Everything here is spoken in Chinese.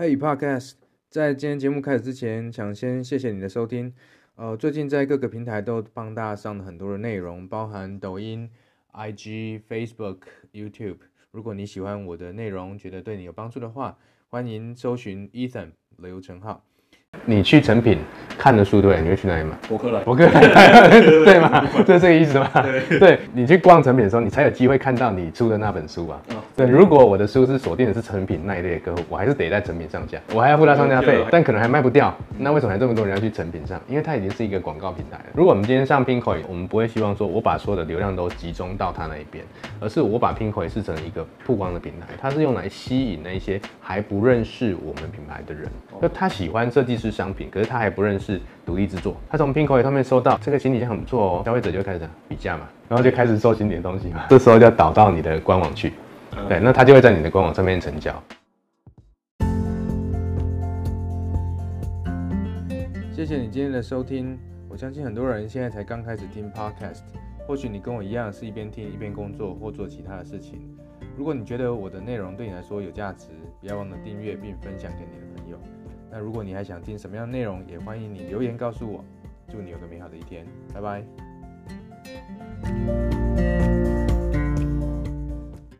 Hey Podcast，在今天节目开始之前，想先谢谢你的收听。呃，最近在各个平台都帮大家上了很多的内容，包含抖音、IG、Facebook、YouTube。如果你喜欢我的内容，觉得对你有帮助的话，欢迎搜寻 Ethan 刘成浩。你去成品看的书，对，你会去哪里买？博客来，博客来，对吗？就是这个意思吗？对，对，你去逛成品的时候，你才有机会看到你出的那本书啊。哦、对，如果我的书是锁定的是成品那一类的客户，我还是得在成品上架，我还要付他上架费，但可能还卖不掉。那为什么还这么多人要去成品上？因为它已经是一个广告平台了。如果我们今天上 Pinkoi，我们不会希望说我把所有的流量都集中到他那一边，而是我把 Pinkoi 视成一个曝光的平台，它是用来吸引那一些还不认识我们品牌的人，就他喜欢设计师商品，可是他还不认识独立制作，他从 Pinkoi 上面收到这个行李箱很不错哦，消费者就开始比价嘛，然后就开始收行李的东西嘛，这时候就要导到你的官网去，对，那他就会在你的官网上面成交。谢谢你今天的收听，我相信很多人现在才刚开始听 Podcast，或许你跟我一样是一边听一边工作或做其他的事情。如果你觉得我的内容对你来说有价值，不要忘了订阅并分享给你的朋友。那如果你还想听什么样的内容，也欢迎你留言告诉我。祝你有个美好的一天，拜拜。